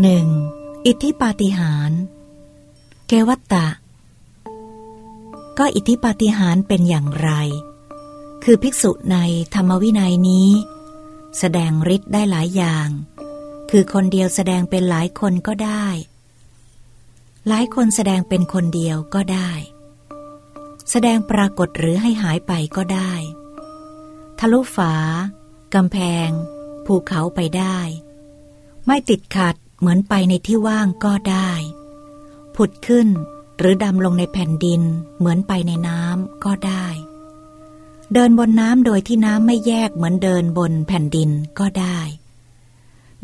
หนึ่งอิทธิปาฏิหารเกวัตตะ ก็อิทธิปาฏิหารเป็นอย่างไร คือภิกษุในธรรมวินัยนี้ แสดงฤทธิ์ได้หลายอย่าง คือคนเดียวแสดงเป็นหลายคนก็ได้ หลายคนแสดงเป็นคนเดียวก็ได้ แสดงปรากฏหรือให้หายไปก็ได้ ทะลุฝากำแพง ภูเขาไปได้ ไม่ติดขัด เหมือนไปในที่ว่างก็ได้ ผุดขึ้นหรือดำลงในแผ่นดิน เหมือนไปในน้ำก็ได้ เดินบนน้ำโดยที่น้ำไม่แยกเหมือนเดินบนแผ่นดินก็ได้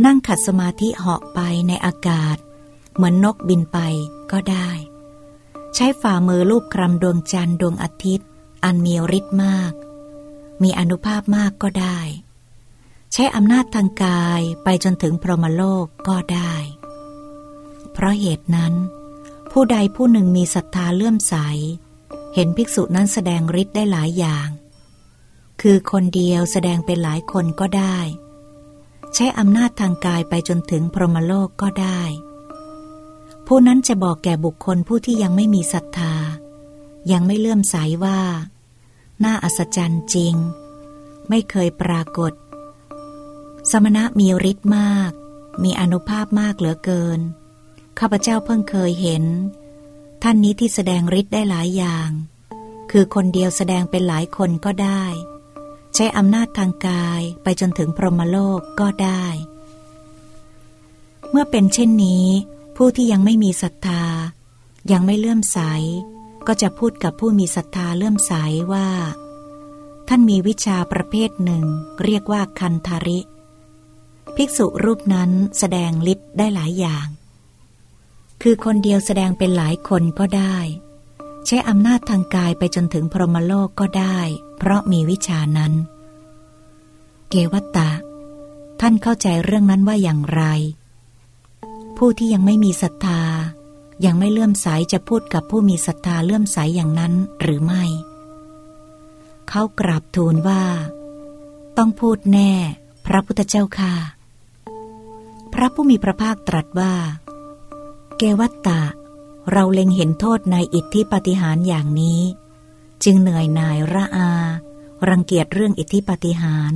นั่งขัดสมาธิเหาะไปในอากาศ เหมือนนกบินไปก็ได้ ใช้ฝ่ามือลูบคลำดวงจันทร์ดวงอาทิตย์ อันมีฤทธิ์มาก มีอนุภาพมากก็ได้ ใช้อำนาจทางกายไปจนถึงพรหมโลกก็ได้ เพราะเหตุนั้น ผู้ใดผู้หนึ่งมีศรัทธาเลื่อมใส เห็นภิกษุนั้นแสดงฤทธิ์ได้หลายอย่าง คือคนเดียวแสดงเป็นหลายคนก็ได้ ใช้อำนาจทางกายไปจนถึงพรหมโลกก็ได้ ผู้นั้นจะบอกแก่บุคคลผู้ที่ยังไม่มีศรัทธา ยังไม่เลื่อมใสว่า น่าอัศจรรย์จริง ไม่เคยปรากฏ สมณะมีฤทธิ์มาก มีอนุภาพมากเหลือเกิน ข้าพเจ้าเพิ่งเคยเห็น ท่านนี้ที่แสดงฤทธิ์ได้หลายอย่าง คือคนเดียวแสดงเป็นหลายคนก็ได้ ใช้อำนาจทางกายไปจนถึงพรหมโลกก็ได้ เมื่อเป็นเช่นนี้ ผู้ที่ยังไม่มีศรัทธา ยังไม่เลื่อมใส ก็จะพูดกับผู้มีศรัทธาเลื่อมใสว่า ท่านมีวิชาประเภทหนึ่ง เรียกว่าคันธาริ ภิกษุรูปนั้นแสดงฤทธิ์ได้หลายอย่าง คือคนเดียวแสดงเป็นหลายคนก็ได้ ใช้อำนาจทางกายไปจนถึงพรหมโลกก็ได้ เพราะมีวิชานั้น เกวัตตะท่านเข้าใจเรื่องนั้นว่าอย่างไร ผู้ที่ยังไม่มีศรัทธา ยังไม่เลื่อมใสจะพูดกับผู้มีศรัทธาเลื่อมใสอย่างนั้นหรือไม่ เขากราบทูลว่า ต้องพูดแน่ พระพุทธเจ้าค่ะ พระผู้มีพระภาคตรัสว่า เกวัตตะ เราเล็งเห็นโทษในอิทธิปฏิหารอย่างนี้ จึงเหนื่อยหน่ายระอา รังเกียจเรื่องอิทธิปฏิหาร